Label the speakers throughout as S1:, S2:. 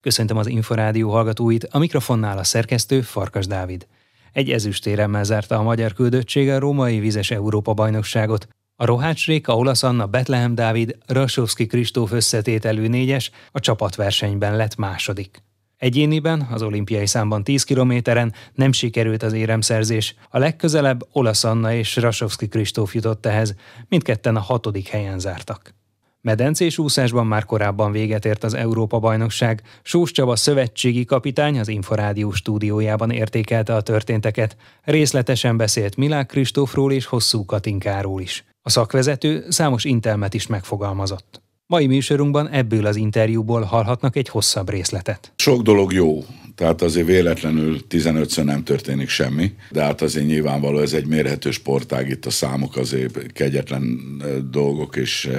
S1: Köszöntöm az Inforádió hallgatóit, a mikrofonnál a szerkesztő Farkas Dávid. Egy ezüstéremmel zárta a magyar küldöttsége a római vizes Európa-bajnokságot. A Rohács Réka, Olasz Anna, Betlehem Dávid, Rasovski Kristóf összetételű négyes a csapatversenyben lett második. Egyéniben, az olimpiai számban 10 kilométeren nem sikerült az éremszerzés. A legközelebb Olasz Anna és Rasovski Kristóf jutott ehhez, mindketten a hatodik helyen zártak. Medencés úszásban már korábban véget ért az Európa-bajnokság. Sós Csaba szövetségi kapitány az Inforádió stúdiójában értékelte a történteket. Részletesen beszélt Milák Kristófról és Hosszú Katinkáról is. A szakvezető számos intelmet is megfogalmazott. Mai műsorunkban ebből az interjúból hallhatnak egy hosszabb részletet.
S2: Sok dolog jó, tehát azért véletlenül 15-ször nem történik semmi, de hát azért nyilvánvaló ez egy mérhető sportág, itt a számok azért kegyetlen dolgok, és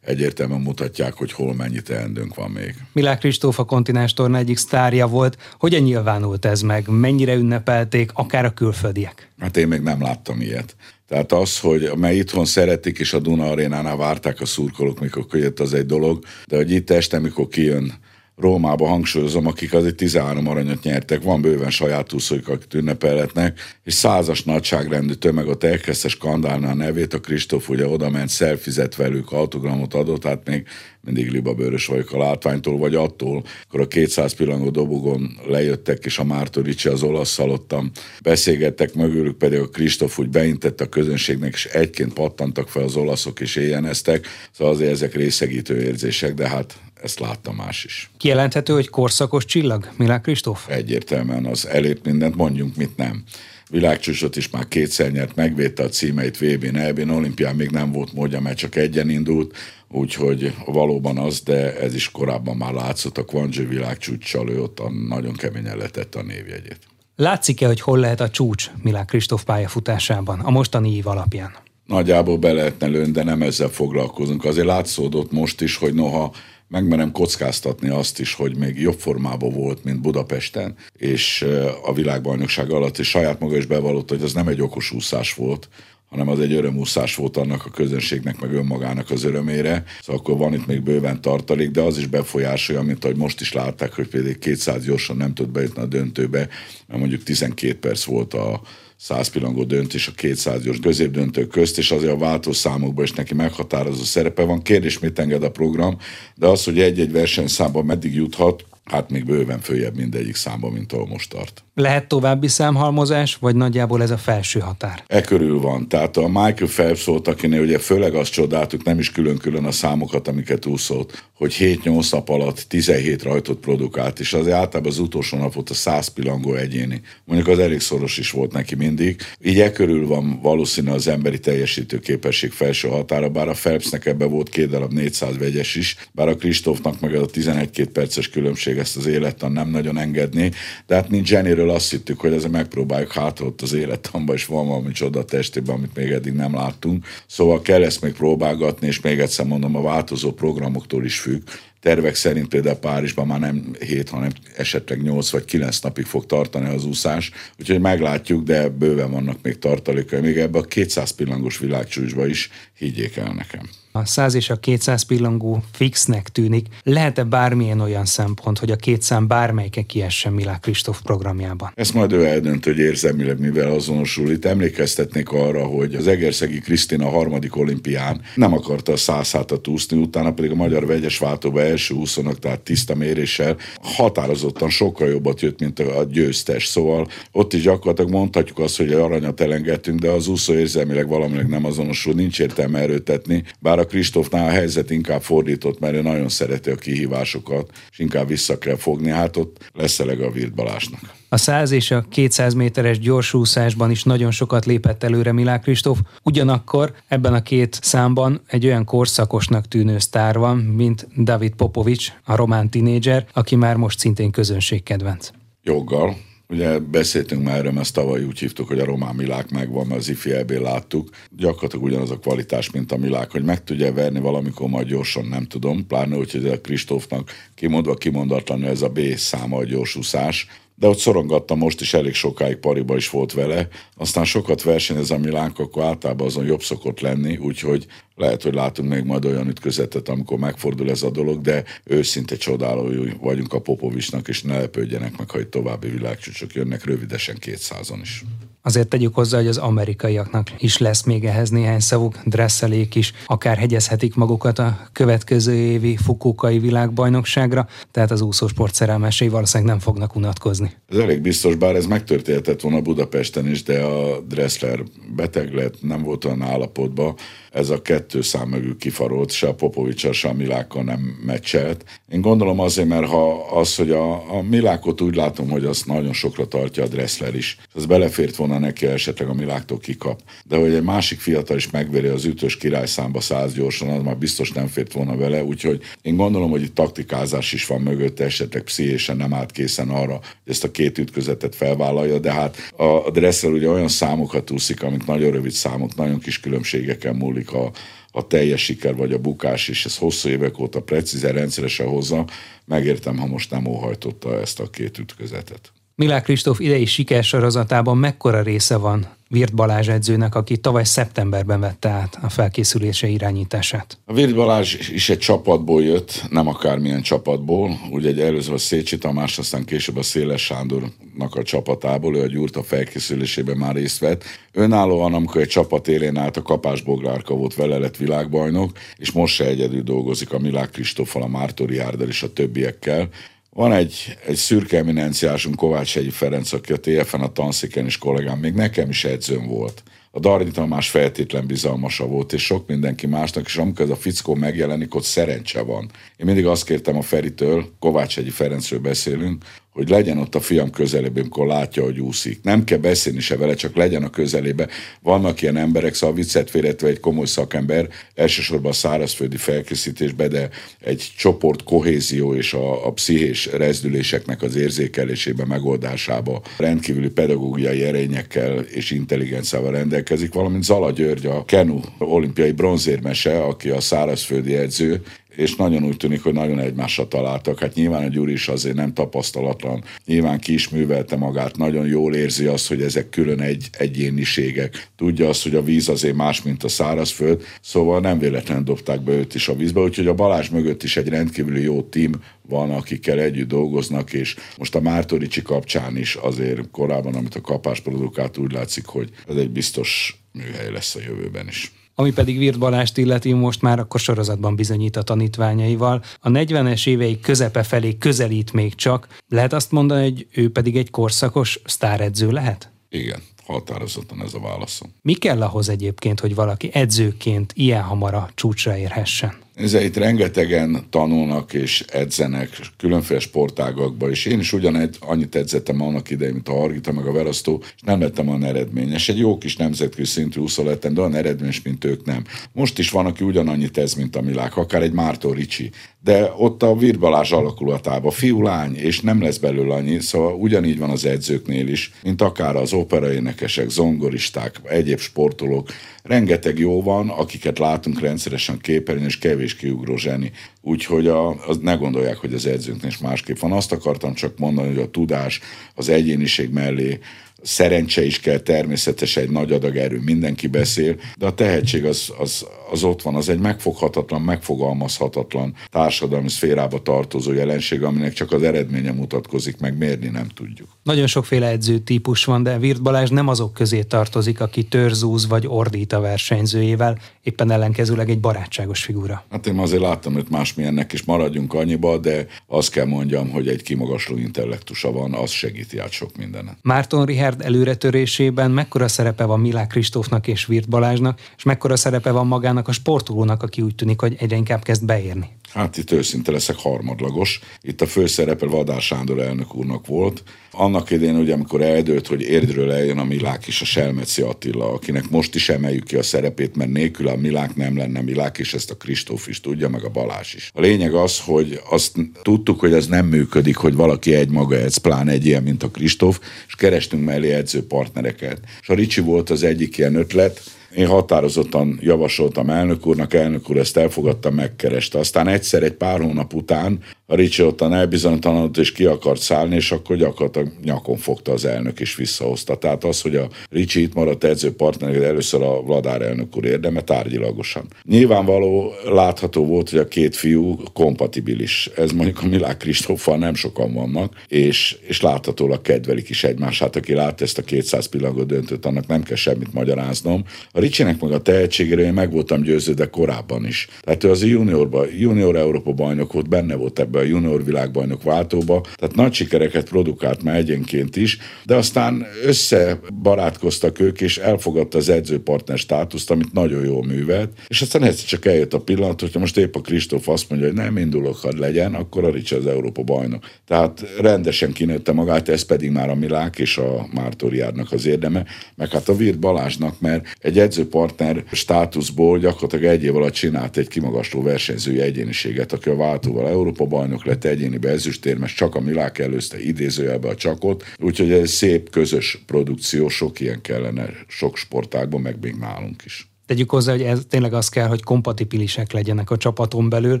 S2: egyértelműen mutatják, hogy hol mennyi teendőnk van még.
S1: Milák Kristóf a kontinens torna egyik sztárja volt. Hogyan nyilvánult ez meg? Mennyire ünnepelték, akár a külföldiek?
S2: Hát én még nem láttam ilyet. Tehát az, hogy mely itthon szeretik, és a Duna arénánál várták a szurkolók, mikor jött, az egy dolog, de hogy itt este, mikor kijön Rómába hangsúlyozom, akik azért 13 aranyat nyertek, van bőven saját úszóik, akik ünnepelhetnek, és százas nagyságrendű tömeg ott elkezdte skandálni a nevét, a Kristóf ugye oda ment, szelfizett velük, autogramot adott, hát még mindig libabőrös vagyok a látványtól, vagy attól, akkor a 200 pillangó dobogon lejöttek, és a Mártoricsi az olasz ottam, beszélgettek mögülük, pedig a Kristóf úgy beintett a közönségnek, és egyként pattantak fel az olaszok, és éjjeneztek, szóval azért ezek részegítő érzések, de hát ezt látta más is.
S1: Kijelenthető, hogy korszakos csillag, Milák Kristóf?
S2: Egyértelműen az elép mindent, mondjunk mit nem. Világcsúcsot is már kétszer nyert, megvédte a címeit VB-n, EB-n, olimpián még nem volt módja, mert csak egyen indult, úgyhogy valóban az, de ez is korábban már látszott a Kwanzsi világcsúcssal, ő ott a nagyon keményen letette a névjegyét.
S1: Látszik-e, hogy hol lehet a csúcs Milák Kristóf pályafutásában, a mostani év alapján?
S2: Nagyjából be lehetne lőni, de nem ezzel foglalkozunk. Azért látszódott most is, hogy noha megmerem kockáztatni azt is, hogy még jobb formában volt, mint Budapesten, és a világbajnokság alatt, és saját maga is bevallott, hogy az nem egy okos úszás volt, hanem az egy örömúszás volt annak a közönségnek, meg önmagának az örömére. Szóval akkor van itt még bőven tartalék, de az is befolyásolja, mint ahogy most is látták, hogy például 200 gyorsan nem tud bejutni a döntőbe, mert mondjuk 12 perc volt a 100 pillangó döntés a 200 gyors középdöntő közt, és azért a váltó számokban is neki meghatározó szerepe van. Kérdés, mit enged a program, de az, hogy egy-egy versenyszámban meddig juthat, hát még bőven följebb mindegyik számba, mint ahol most tart.
S1: Lehet további számhalmozás, vagy nagyjából ez a felső határ?
S2: E körül van. Tehát a Michael Phelps volt, akinél ugye főleg azt csodáltuk, nem is külön-külön a számokat, amiket úszott, hogy 7-8 nap alatt 17 rajtot produkált, és az általában az utolsó nap volt a 100 pilangó egyéni. Mondjuk az elég szoros is volt neki mindig. Így e körül van valószínű az emberi teljesítő képesség felső határa, bár a Phelpsnek ebbe volt két darab 400 vegyes is, bár a Kristófnak meg az a 11 perces különbség ezt az élettan nem nagyon engedni, de hát mint Jennyről azt hittük, hogy ezzel megpróbáljuk hát ott az életamba, és van valami csoda testében, amit még eddig nem láttunk. Szóval kell ezt még próbálgatni, és még egyszer mondom, a változó programoktól is függ. Tervek szerint például Párizsban már nem 7, hanem esetleg 8 vagy 9 napig fog tartani az úszás, úgyhogy meglátjuk, de bőven vannak még tartalékai. Még ebbe a 200 pillangos világcsúcsba is, higgyék el nekem
S1: a 100 és a 200 pillangó fixnek tűnik. Lehet-e bármilyen olyan szempont, hogy a két szám bármelyike kiessen Milák Kristóf programjában?
S2: Ezt majd ő eldönt, hogy érzelmileg mivel azonosul. Itt emlékeztetnék arra, hogy az Egerszegi Krisztina harmadik olimpián nem akarta a száz hátat úszni, utána pedig a magyar vegyes váltóba első úszonak, tehát tiszta méréssel határozottan sokkal jobbat jött, mint a győztes. Szóval ott is gyakorlatilag mondhatjuk azt, hogy aranyat elengedtünk, de az úszó érzelmileg valamileg nem azonosul, nincs értelme erőtetni, bár a Kristófnál a helyzet inkább fordított, mert ő nagyon szereti a kihívásokat, és inkább vissza kell fogni, hát ott lesz eleg a Virt Balásnak.
S1: A 100 és a 200 méteres gyorsúszásban is nagyon sokat lépett előre Milák Kristóf, ugyanakkor ebben a két számban egy olyan korszakosnak tűnő sztár van, mint David Popovics, a román tinédzser, aki már most szintén közönségkedvenc.
S2: Joggal, Ugye beszéltünk már erről, ezt tavaly úgy hívtuk, hogy a román milák megvan, mert az ifi láttuk. Gyakorlatilag ugyanaz a kvalitás, mint a milák, hogy meg tudja verni valamikor majd gyorsan, nem tudom. Pláne úgy, hogy a Kristófnak kimondva kimondatlanul ez a B száma a gyorsúszás de ott szorongattam most is elég sokáig pariba is volt vele. Aztán sokat versenyez a Milánk, akkor általában azon jobb szokott lenni, úgyhogy Lehet, hogy látunk még majd olyan ütközetet, amikor megfordul ez a dolog, de őszinte csodálói vagyunk a Popovicsnak, és ne lepődjenek meg, hogy további világcsúcsok jönnek rövidesen 200-on is.
S1: Azért tegyük hozzá, hogy az amerikaiaknak is lesz még ehhez néhány szavuk, dresszelék is, akár hegyezhetik magukat a következő évi Fukukai világbajnokságra, tehát az úszósport szerelmesei valószínűleg nem fognak unatkozni.
S2: Ez elég biztos, bár ez megtörténhetett volna Budapesten is, de a Dressler beteg lett, nem volt olyan állapotban, ez a kettő szám mögül kifarolt, se a Popovicsal, se a Milákkal nem meccselt. Én gondolom azért, mert ha az, hogy a, a Milákot úgy látom, hogy azt nagyon sokra tartja a Dressler is, az belefért volna neki, esetleg a Miláktól kikap. De hogy egy másik fiatal is megveri az ütős királyszámba száz gyorsan, az már biztos nem fért volna vele, úgyhogy én gondolom, hogy itt taktikázás is van mögötte, esetleg pszichésen nem állt készen arra, hogy ezt a két ütközetet felvállalja, de hát a Dressler ugye olyan számokat úszik, amik nagyon rövid számok, nagyon kis különbségeken múlik a, a teljes siker vagy a bukás, és ez hosszú évek óta precízen, rendszeresen hozza, megértem, ha most nem óhajtotta ezt a két ütközetet.
S1: Milák Kristóf idei sikersorozatában mekkora része van Virt Balázs edzőnek, aki tavaly szeptemberben vette át a felkészülése irányítását.
S2: A Virt Balázs is egy csapatból jött, nem akármilyen csapatból. Ugye egy előző a Szécsi Tamás, aztán később a Széles Sándornak a csapatából, ő a Gyurta felkészülésében már részt vett. Önállóan, amikor egy csapat élén állt, a Kapás Boglárka volt vele, lett világbajnok, és most se egyedül dolgozik a Milák Kristóffal, a Mártori Árdel és a többiekkel. Van egy, egy szürke eminenciásunk, Kovács Egyi Ferenc, aki a TFN a tanszéken is kollégám, még nekem is edzőm volt. A Darni Tamás feltétlen bizalmasa volt, és sok mindenki másnak, és amikor ez a fickó megjelenik, ott szerencse van. Én mindig azt kértem a Feritől, Kovács Egyi Ferencről beszélünk, hogy legyen ott a fiam közelében, amikor látja, hogy úszik. Nem kell beszélni se vele, csak legyen a közelébe. Vannak ilyen emberek, szóval viccet félretve egy komoly szakember, elsősorban a szárazföldi felkészítésbe, de egy csoport kohézió és a, a pszichés rezdüléseknek az érzékelésébe, megoldásába rendkívüli pedagógiai erényekkel és intelligenciával rendelkezik, valamint Zala György, a Kenu olimpiai bronzérmese, aki a szárazföldi edző, és nagyon úgy tűnik, hogy nagyon egymásra találtak. Hát nyilván a Gyuri is azért nem tapasztalatlan, nyilván ki is művelte magát, nagyon jól érzi azt, hogy ezek külön egy egyéniségek. Tudja azt, hogy a víz azért más, mint a szárazföld, szóval nem véletlenül dobták be őt is a vízbe, úgyhogy a Balázs mögött is egy rendkívüli jó tím van, akikkel együtt dolgoznak, és most a Mártoricsi kapcsán is azért korábban, amit a kapás produkált, úgy látszik, hogy ez egy biztos műhely lesz a jövőben is.
S1: Ami pedig Virt Balást illeti, most már akkor sorozatban bizonyít a tanítványaival. A 40-es évei közepe felé közelít még csak. Lehet azt mondani, hogy ő pedig egy korszakos sztáredző lehet?
S2: Igen, határozottan ez a válaszom.
S1: Mi kell ahhoz egyébként, hogy valaki edzőként ilyen hamar a csúcsra érhessen?
S2: Nézze, itt rengetegen tanulnak és edzenek különféle sportágakba, és én is ugyanegy annyit edzettem annak idején, mint a Hargita, meg a Verasztó, és nem lettem olyan eredményes. Egy jó kis nemzetközi szintű úszó lettem, de olyan eredményes, mint ők nem. Most is van, aki ugyanannyit ez, mint a Milák, akár egy Mártó Ricsi. De ott a virbalás alakulatában fiú, lány, és nem lesz belőle annyi, szóval ugyanígy van az edzőknél is, mint akár az operaénekesek, zongoristák, egyéb sportolók. Rengeteg jó van, akiket látunk rendszeresen képernyőn, és kevés kiugró zseni. Úgyhogy a, az ne gondolják, hogy az edzőnknél is másképp van. Azt akartam csak mondani, hogy a tudás az egyéniség mellé szerencse is kell, természetesen egy nagy adag erő, mindenki beszél, de a tehetség az, az, az ott van, az egy megfoghatatlan, megfogalmazhatatlan társadalmi szférába tartozó jelenség, aminek csak az eredménye mutatkozik, meg mérni nem tudjuk.
S1: Nagyon sokféle edző típus van, de Virt Balázs nem azok közé tartozik, aki törzúz vagy ordít a versenyzőjével, éppen ellenkezőleg egy barátságos figura.
S2: Hát én azért láttam hogy másmilyennek is maradjunk annyiba, de azt kell mondjam, hogy egy kimagasló intellektusa van, az segíti át sok mindenen.
S1: Márton Richard előretörésében mekkora szerepe van Milák Kristófnak és Virt Balázsnak, és mekkora szerepe van magának a sportolónak, aki úgy tűnik, hogy egyre inkább kezd beérni?
S2: Hát itt őszinte leszek harmadlagos. Itt a főszerepe Vadár Sándor elnök úrnak volt. Annak idén, ugye, amikor eldőlt, hogy érdről eljön a Milák és a Selmeci Attila, akinek most is emeljük ki a szerepét, mert nélkül a Milák nem lenne Milák, és ezt a Kristóf is tudja, meg a Balás is. A lényeg az, hogy azt tudtuk, hogy ez nem működik, hogy valaki egy maga edz, plán egy ilyen, mint a Kristóf, és kerestünk mellé edzőpartnereket. És a Ricsi volt az egyik ilyen ötlet, én határozottan javasoltam elnök úrnak, elnök úr ezt elfogadta, megkereste. Aztán egyszer egy pár hónap után a Ricsi ottan elbizonytalanodott és ki akart szállni, és akkor gyakorlatilag nyakon fogta az elnök és visszahozta. Tehát az, hogy a Ricsi itt maradt edzőpartner, először a Vladár elnök úr érdeme tárgyilagosan. Nyilvánvaló látható volt, hogy a két fiú kompatibilis. Ez mondjuk a Milák Kristóffal nem sokan vannak, és, és láthatólag kedvelik is egymást. Hát aki lát ezt a 200 pillanatot döntőt, annak nem kell semmit magyaráznom. A Ricsinek meg a tehetségére én meg voltam győződve korábban is. Tehát ő az juniorban, junior Európa bajnok volt, benne volt ebbe a junior világbajnok váltóba, tehát nagy sikereket produkált már egyenként is, de aztán összebarátkoztak ők, és elfogadta az edzőpartner státuszt, amit nagyon jól művelt, és aztán egyszer csak eljött a pillanat, hogyha most épp a Kristóf azt mondja, hogy nem indulok, ha legyen, akkor a Ricsi az Európa bajnok. Tehát rendesen kinőtte magát, ez pedig már a Milák és a Mártoriárnak az érdeme, meg hát a Virt Balázsnak, mert egy edzőpartner státuszból gyakorlatilag egy év alatt csinált egy kimagasló versenyzői egyéniséget, aki a váltóval Európa bajnok lett egyénibe ezüstérmes, csak a Milák előzte idézőjelbe a csakot, úgyhogy ez szép közös produkció, sok ilyen kellene sok sportágban, meg még nálunk is.
S1: Tegyük hozzá, hogy ez tényleg az kell, hogy kompatibilisek legyenek a csapaton belül.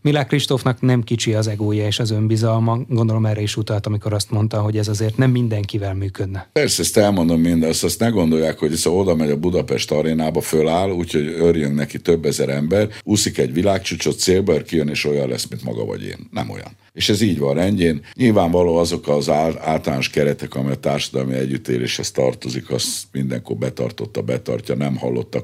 S1: Milák Kristófnak nem kicsi az egója és az önbizalma, gondolom erre is utalt, amikor azt mondta, hogy ez azért nem mindenkivel működne.
S2: Persze, ezt elmondom mindezt, azt ne gondolják, hogy ez oda megy a Budapest arénába, föláll, úgyhogy örjön neki több ezer ember, úszik egy világcsúcsot célba, kijön, és olyan lesz, mint maga vagy én. Nem olyan. És ez így van rendjén. Nyilvánvaló azok az általános keretek, amely a társadalmi együttéléshez tartozik, azt mindenkor betartotta, betartja, nem hallotta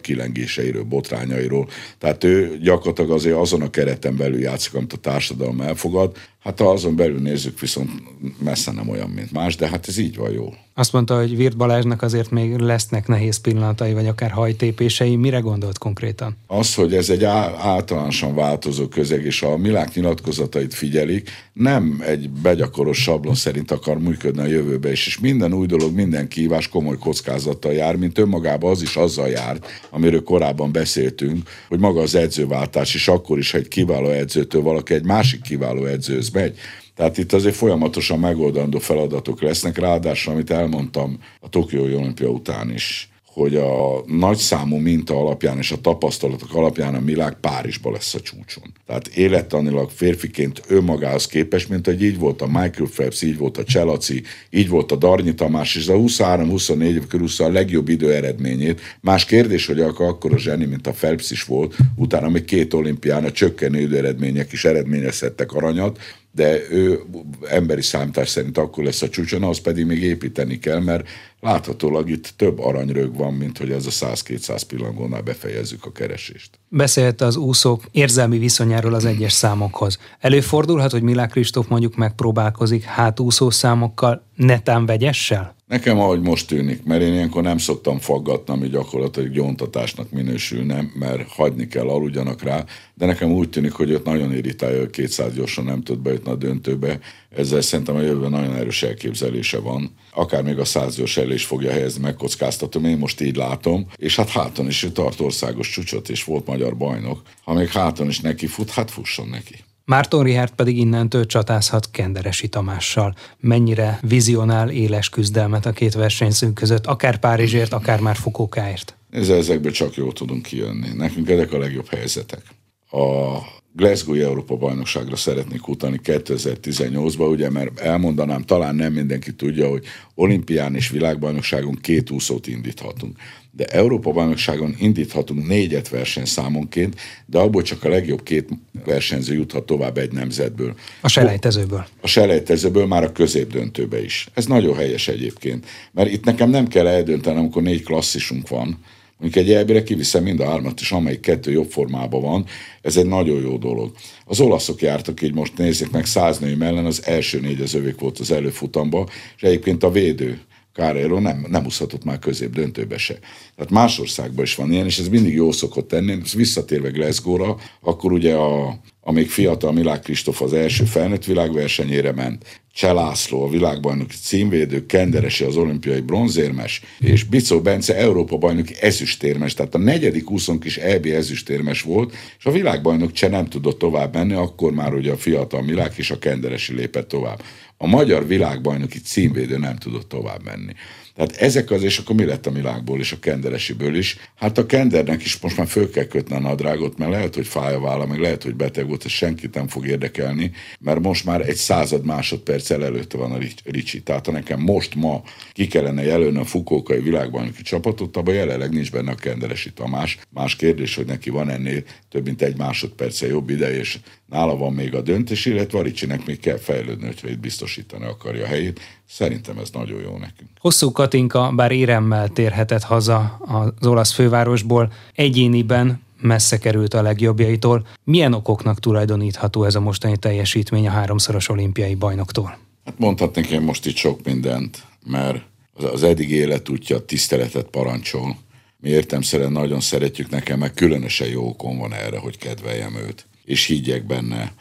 S2: kilengéseiről, botrányairól. Tehát ő gyakorlatilag azért azon a kereten belül játszik, amit a társadalom elfogad. Hát ha azon belül nézzük, viszont messze nem olyan, mint más, de hát ez így van jól.
S1: Azt mondta, hogy Virt Balázsnak azért még lesznek nehéz pillanatai, vagy akár hajtépései. Mire gondolt konkrétan?
S2: Az, hogy ez egy általánosan változó közeg, és a Milák nyilatkozatait figyelik, nem egy begyakoros sablon szerint akar működni a jövőbe is, és minden új dolog, minden kívás komoly kockázattal jár, mint önmagában az is azzal jár, amiről korábban beszéltünk, hogy maga az edzőváltás, és akkor is, ha egy kiváló edzőtől valaki egy másik kiváló edzőhöz megy, tehát itt azért folyamatosan megoldandó feladatok lesznek, ráadásul, amit elmondtam a Tokiói olimpia után is, hogy a nagyszámú minta alapján és a tapasztalatok alapján a világ Párizsba lesz a csúcson. Tehát élettanilag férfiként önmagához képes, mint hogy így volt a Michael Phelps, így volt a Cselaci, így volt a Darnyi Tamás, és a 23-24 év körül a legjobb idő eredményét. Más kérdés, hogy akkor a zseni, mint a Phelps is volt, utána még két olimpián a csökkenő idő eredmények is eredményezhettek aranyat, de ő emberi számítás szerint akkor lesz a csúcson, az pedig még építeni kell, mert láthatólag itt több aranyrög van, mint hogy ez a 100-200 pillangónál befejezzük a keresést.
S1: Beszélt az úszók érzelmi viszonyáról az egyes számokhoz. Előfordulhat, hogy Milák Kristóf mondjuk megpróbálkozik hátúszó számokkal, netán vegyessel?
S2: Nekem ahogy most tűnik, mert én ilyenkor nem szoktam faggatni, ami gyakorlatilag gyóntatásnak minősülne, mert hagyni kell, aludjanak rá, de nekem úgy tűnik, hogy ott nagyon irritálja, hogy 200 gyorsan nem tud bejutni a döntőbe. Ezzel szerintem a jövőben nagyon erős elképzelése van. Akár még a 100 gyors elé is fogja helyezni, megkockáztatom, én most így látom. És hát háton is ő tart országos csúcsot, és volt magyar bajnok. Ha még háton is neki fut, hát fusson neki.
S1: Márton Richard pedig innentől csatázhat Kenderesi Tamással. Mennyire vizionál éles küzdelmet a két versenyzőnk között, akár Párizsért, akár már Fukókáért?
S2: Ezzel ezekből csak jól tudunk kijönni. Nekünk ezek a legjobb helyzetek. A Glasgow Európa bajnokságra szeretnék utalni 2018-ba, ugye, mert elmondanám, talán nem mindenki tudja, hogy olimpián és világbajnokságon két úszót indíthatunk de Európa-bajnokságon indíthatunk négyet versenyszámonként, de abból csak a legjobb két versenyző juthat tovább egy nemzetből.
S1: A selejtezőből.
S2: A selejtezőből már a középdöntőbe is. Ez nagyon helyes egyébként, mert itt nekem nem kell eldöntenem, amikor négy klasszisunk van, Mondjuk egy elbére kiviszem mind a hármat, és amelyik kettő jobb formában van, ez egy nagyon jó dolog. Az olaszok jártak így, most nézzék meg, száz női ellen az első négy az övék volt az előfutamba, és egyébként a védő Káréló nem, nem úszhatott már közép döntőbe se. Tehát más országban is van ilyen, és ez mindig jó szokott tenni. Ez visszatérve Glasgow-ra, akkor ugye a, amíg fiatal Milák Kristóf az első felnőtt világversenyére ment, Cselászló, a világbajnoki címvédő, Kenderesi az olimpiai bronzérmes, és Bicó Bence Európa bajnoki ezüstérmes, tehát a negyedik úszonk is EB ezüstérmes volt, és a világbajnok Cse nem tudott tovább menni, akkor már ugye a fiatal Milák és a Kenderesi lépett tovább. A magyar világbajnoki címvédő nem tudott tovább menni. Tehát ezek az, és akkor mi lett a világból és a kenderesiből is? Hát a kendernek is most már föl kell kötni a nadrágot, mert lehet, hogy fáj a válla, meg lehet, hogy beteg volt, és senkit nem fog érdekelni, mert most már egy század másodperccel előtte van a Ricsi. Tehát ha nekem most ma ki kellene jelölni a Fukókai világbajnoki csapatot, abban jelenleg nincs benne a kenderesi Tamás. Más kérdés, hogy neki van ennél több mint egy másodperce jobb ideje, és nála van még a döntés, illetve a Ricsinek még kell fejlődni, hogyha itt biztosítani akarja a helyét. Szerintem ez nagyon jó nekünk.
S1: Hosszú Katinka, bár éremmel térhetett haza az olasz fővárosból, egyéniben messze került a legjobbjaitól. Milyen okoknak tulajdonítható ez a mostani teljesítmény a háromszoros olimpiai bajnoktól?
S2: Hát mondhatnék én most itt sok mindent, mert az eddig életútja tiszteletet parancsol. Mi értemszerűen nagyon szeretjük nekem, meg különösen jó okom van erre, hogy kedveljem őt, és higgyek benne.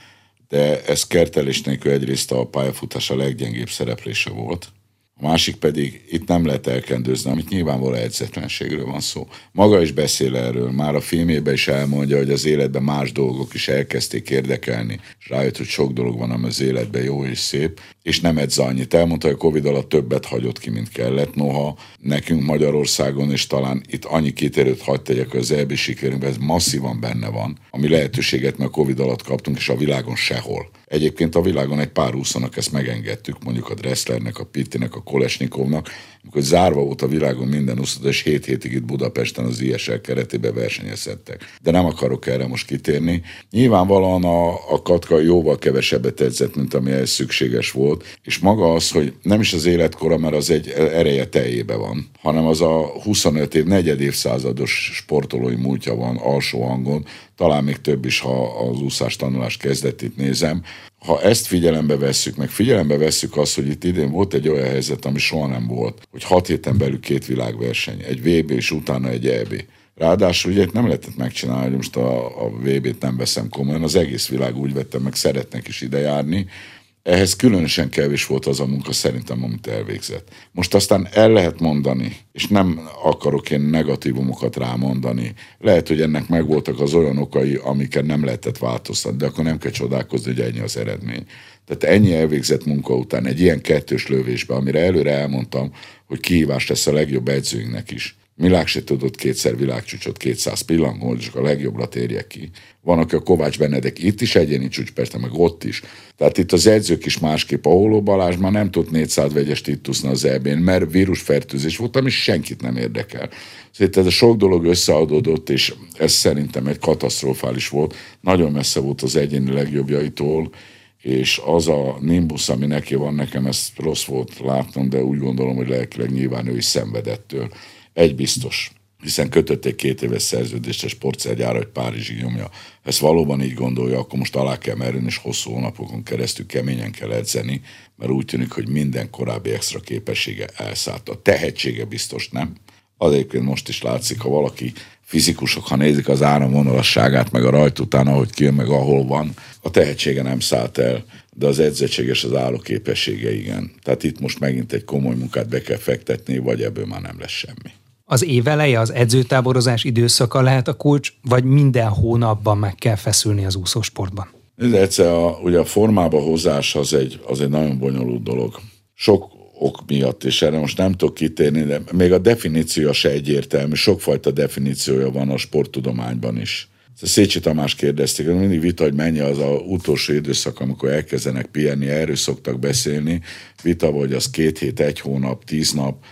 S2: De ez kertelés nélkül egyrészt a pályafutása leggyengébb szereplése volt, a másik pedig itt nem lehet elkendőzni, amit nyilvánvaló edzetlenségről van szó. Maga is beszél erről, már a filmében is elmondja, hogy az életben más dolgok is elkezdték érdekelni, és rájött, hogy sok dolog van, ami az életben jó és szép, és nem edz annyit. Elmondta, hogy a Covid alatt többet hagyott ki, mint kellett, noha nekünk Magyarországon, és talán itt annyi kitérőt hagyd tegyek az EB sikerünkben, ez masszívan benne van, ami lehetőséget meg a Covid alatt kaptunk, és a világon sehol. Egyébként a világon egy pár úszonak ezt megengedtük, mondjuk a Dresslernek, a Pittinek, a Kolesnikovnak, amikor zárva volt a világon minden úszó, és 7 hétig itt Budapesten az ISL keretében versenyezhettek. De nem akarok erre most kitérni. Nyilvánvalóan a, a Katka jóval kevesebbet edzett, mint ami ez szükséges volt, és maga az, hogy nem is az életkora, mert az egy ereje teljébe van, hanem az a 25 év, negyed évszázados sportolói múltja van alsó hangon, talán még több is, ha az úszás tanulás kezdetét nézem. Ha ezt figyelembe vesszük, meg figyelembe vesszük azt, hogy itt idén volt egy olyan helyzet, ami soha nem volt, hogy hat héten belül két világverseny, egy VB és utána egy EB. Ráadásul ugye nem lehetett megcsinálni, most a, a VB-t nem veszem komolyan, az egész világ úgy vettem meg, szeretnek is ide járni, ehhez különösen kevés volt az a munka szerintem, amit elvégzett. Most aztán el lehet mondani, és nem akarok én negatívumokat rámondani. Lehet, hogy ennek megvoltak az olyan okai, amiket nem lehetett változtatni, de akkor nem kell csodálkozni, hogy ennyi az eredmény. Tehát ennyi elvégzett munka után egy ilyen kettős lövésbe, amire előre elmondtam, hogy kihívás lesz a legjobb edzőinknek is. Milák se tudott kétszer világcsúcsot 200 pillangón, csak a legjobbra térjek ki. Van, aki a Kovács Benedek itt is egyéni csúcs, persze, meg ott is. Tehát itt az edzők is másképp. A Hóló Balázs már nem tud 400 vegyes itt az EB-n, mert vírusfertőzés volt, ami senkit nem érdekel. Szóval ez a sok dolog összeadódott, és ez szerintem egy katasztrofális volt. Nagyon messze volt az egyéni legjobbjaitól, és az a nimbus, ami neki van, nekem ezt rossz volt látnom, de úgy gondolom, hogy lelkileg nyilván ő is szenvedettől. Egy biztos, hiszen kötötték két éves szerződést a sportszergyára, hogy Párizsig nyomja. Ezt valóban így gondolja, akkor most alá kell merülni, és hosszú hónapokon keresztül keményen kell edzeni, mert úgy tűnik, hogy minden korábbi extra képessége elszállt. A tehetsége biztos nem. Az most is látszik, ha valaki fizikusok, ha nézik az áramvonalasságát, meg a rajt után, ahogy kijön, meg ahol van, a tehetsége nem szállt el, de az edzettség és az állóképessége igen. Tehát itt most megint egy komoly munkát be kell fektetni, vagy ebből már nem lesz semmi.
S1: Az év eleje, az edzőtáborozás időszaka lehet a kulcs, vagy minden hónapban meg kell feszülni az úszósportban?
S2: Ez egyszer a, ugye a formába hozás az egy, az egy nagyon bonyolult dolog. Sok ok miatt, és erre most nem tudok kitérni, de még a definíció se egyértelmű, sokfajta definíciója van a sporttudományban is. Szécsi Tamás kérdezték, mindig vita, hogy mennyi az a utolsó időszak, amikor elkezdenek pihenni, erről szoktak beszélni. Vita, hogy az két hét, egy hónap, tíz nap,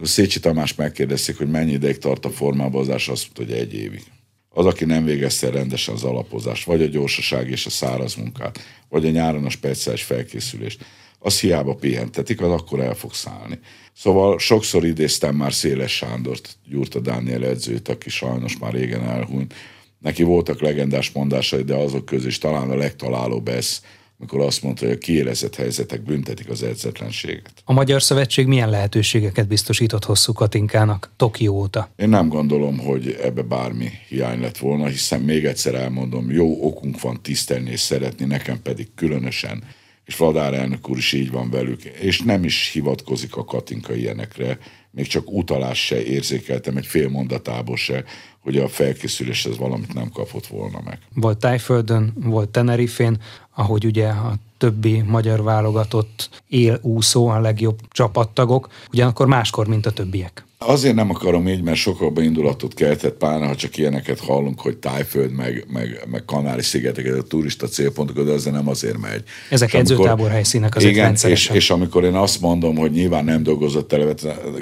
S2: a Szécsi Tamás megkérdezték, hogy mennyi ideig tart a formálbozás, azt mondta, hogy egy évig. Az, aki nem végezte rendesen az alapozást, vagy a gyorsaság és a száraz munkát, vagy a nyáron a speciális felkészülést, az hiába pihentetik, az akkor el fog szállni. Szóval sokszor idéztem már Széles Sándort, Gyurta Dániel edzőt, aki sajnos már régen elhunyt. Neki voltak legendás mondásai, de azok közül is talán a legtalálóbb ez, amikor azt mondta, hogy a kiélezett helyzetek büntetik az edzetlenséget.
S1: A Magyar Szövetség milyen lehetőségeket biztosított hosszú Katinkának Tokió óta?
S2: Én nem gondolom, hogy ebbe bármi hiány lett volna, hiszen még egyszer elmondom, jó okunk van tisztelni és szeretni, nekem pedig különösen és Vladár elnök úr is így van velük, és nem is hivatkozik a Katinka ilyenekre, még csak utalás se érzékeltem egy fél mondatából se, hogy a felkészülés ez valamit nem kapott volna meg.
S1: Volt Tájföldön, volt Tenerifén, ahogy ugye a többi magyar válogatott él úszó, a legjobb csapattagok, ugyanakkor máskor, mint a többiek.
S2: Azért nem akarom így, mert sokkal indulatot keltett pár, ha csak ilyeneket hallunk, hogy Tájföld, meg, meg, meg Kanári-szigetek, a turista célpontok, de ezzel nem azért megy.
S1: Ezek edzőtábor helyszínek azért
S2: igen, és, és, amikor én azt mondom, hogy nyilván nem dolgozott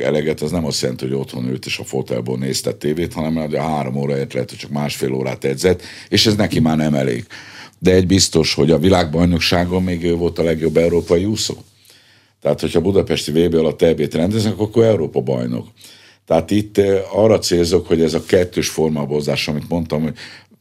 S2: eleget, az nem azt jelenti, hogy otthon ült és a fotelból nézte tévét, hanem hogy a három óráért lehet, hogy csak másfél órát edzett, és ez neki már nem elég. De egy biztos, hogy a világbajnokságon még ő volt a legjobb európai úszó. Tehát, hogyha Budapesti VB alatt EB-t rendeznek, akkor Európa bajnok. Tehát itt eh, arra célzok, hogy ez a kettős formabozás, amit mondtam, hogy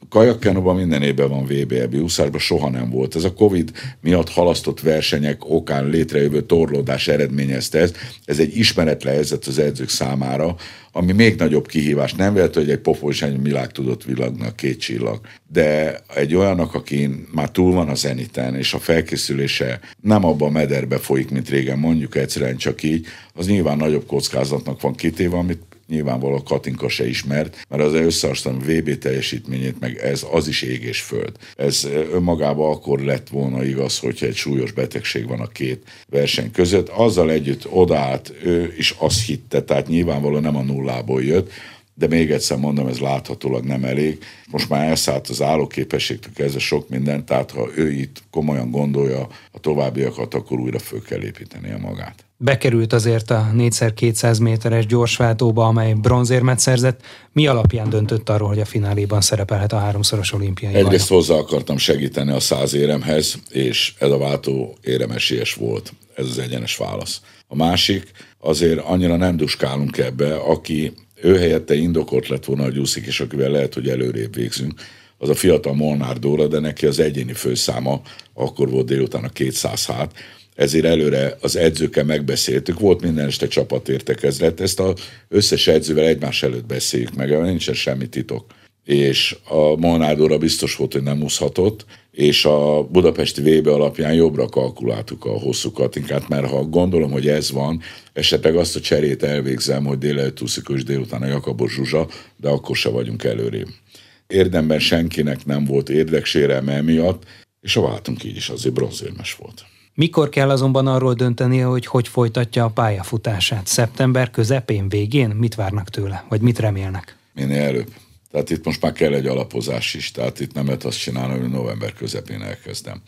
S2: kajakkenóban minden évben van VB, úszásban soha nem volt. Ez a Covid miatt halasztott versenyek okán létrejövő torlódás eredményezte ez. Ez egy ismeretlen helyzet az edzők számára, ami még nagyobb kihívás. Nem véletlen, hogy egy egy világ tudott villagnak két csillag, de egy olyannak, aki már túl van a zeniten, és a felkészülése nem abban a mederbe folyik, mint régen, mondjuk egyszerűen csak így, az nyilván nagyobb kockázatnak van kitéve, amit nyilvánvalóan Katinka se ismert, mert az összehasonlítom VB teljesítményét, meg ez az is ég és föld. Ez önmagában akkor lett volna igaz, hogyha egy súlyos betegség van a két verseny között. Azzal együtt odaállt, ő is azt hitte, tehát nyilvánvalóan nem a nullából jött, de még egyszer mondom, ez láthatólag nem elég. Most már elszállt az állóképességtől kezdve sok minden, tehát ha ő itt komolyan gondolja a továbbiakat, akkor újra föl kell építeni a magát.
S1: Bekerült azért a 4x200 méteres gyorsváltóba, amely bronzérmet szerzett. Mi alapján döntött arról, hogy a fináléban szerepelhet a háromszoros olimpiai
S2: Egyrészt hozzá akartam segíteni a száz éremhez, és ez a váltó éremesélyes volt. Ez az egyenes válasz. A másik, azért annyira nem duskálunk ebbe, aki ő helyette indokolt lett volna, hogy úszik, és akivel lehet, hogy előrébb végzünk, az a fiatal Molnár Dóra, de neki az egyéni főszáma akkor volt délután a 200 hát, ezért előre az edzőkkel megbeszéltük, volt minden este csapatértekezlet, ezt az összes edzővel egymás előtt beszéljük meg, nincsen semmi titok. És a Molnár biztos volt, hogy nem úszhatott, és a budapesti VB alapján jobbra kalkuláltuk a hosszú katinkát, mert ha gondolom, hogy ez van, esetleg azt a cserét elvégzem, hogy délelőtt úszik, délután a Jakabos Zsuzsa, de akkor se vagyunk előrébb. Érdemben senkinek nem volt érdeksérelme miatt, és a váltunk így is azért bronzérmes volt.
S1: Mikor kell azonban arról döntenie, hogy hogy folytatja a pályafutását? Szeptember közepén, végén? Mit várnak tőle? Vagy mit remélnek?
S2: Minél előbb. Tehát itt most már kell egy alapozás is, tehát itt nem lehet azt csinálni, hogy november közepén elkezdem.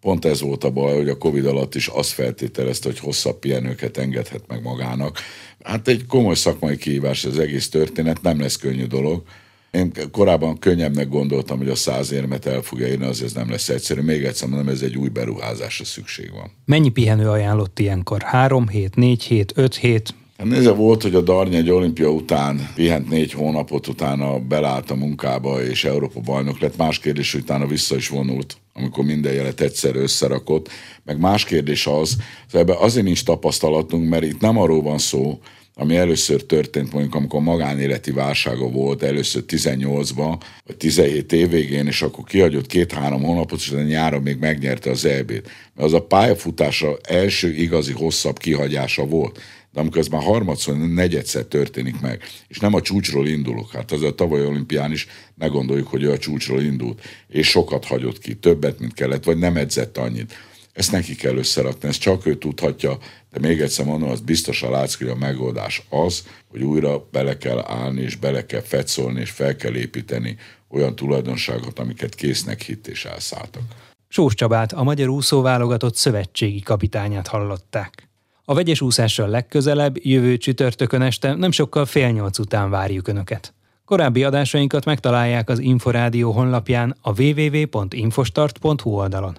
S2: Pont ez volt a baj, hogy a Covid alatt is azt feltételezte, hogy hosszabb pihenőket engedhet meg magának. Hát egy komoly szakmai kihívás az egész történet, nem lesz könnyű dolog. Én korábban könnyebbnek gondoltam, hogy a száz érmet el fogja írni, az ez nem lesz egyszerű. Még egyszer mondom, ez egy új beruházásra szükség van.
S1: Mennyi pihenő ajánlott ilyenkor? Három hét, négy hét, öt hét?
S2: Hát nézze, volt, hogy a Darny egy olimpia után pihent négy hónapot, utána belállt a munkába, és Európa bajnok lett. Más kérdés, hogy utána vissza is vonult, amikor minden jelet egyszer összerakott. Meg más kérdés az, hogy ebben azért nincs tapasztalatunk, mert itt nem arról van szó, ami először történt, mondjuk amikor magánéleti válsága volt, először 18-ban, vagy 17 év végén, és akkor kihagyott két-három hónapot, és a nyáron még megnyerte az EB-t. Mert az a pályafutása első igazi hosszabb kihagyása volt. De már harmadszor, negyedszer történik meg, és nem a csúcsról indulok, hát az a tavaly olimpián is ne gondoljuk, hogy ő a csúcsról indult, és sokat hagyott ki, többet, mint kellett, vagy nem edzett annyit. Ezt neki kell összerakni, ezt csak ő tudhatja, de még egyszer mondom, az biztos a látsz, hogy a megoldás az, hogy újra bele kell állni, és bele kell fetszolni, és fel kell építeni olyan tulajdonságot, amiket késznek hitt és elszálltak.
S1: Sós Csabát, a magyar úszóválogatott szövetségi kapitányát hallották. A vegyes úszással legközelebb, jövő csütörtökön este nem sokkal fél nyolc után várjuk Önöket. Korábbi adásainkat megtalálják az Inforádió honlapján a www.infostart.hu oldalon.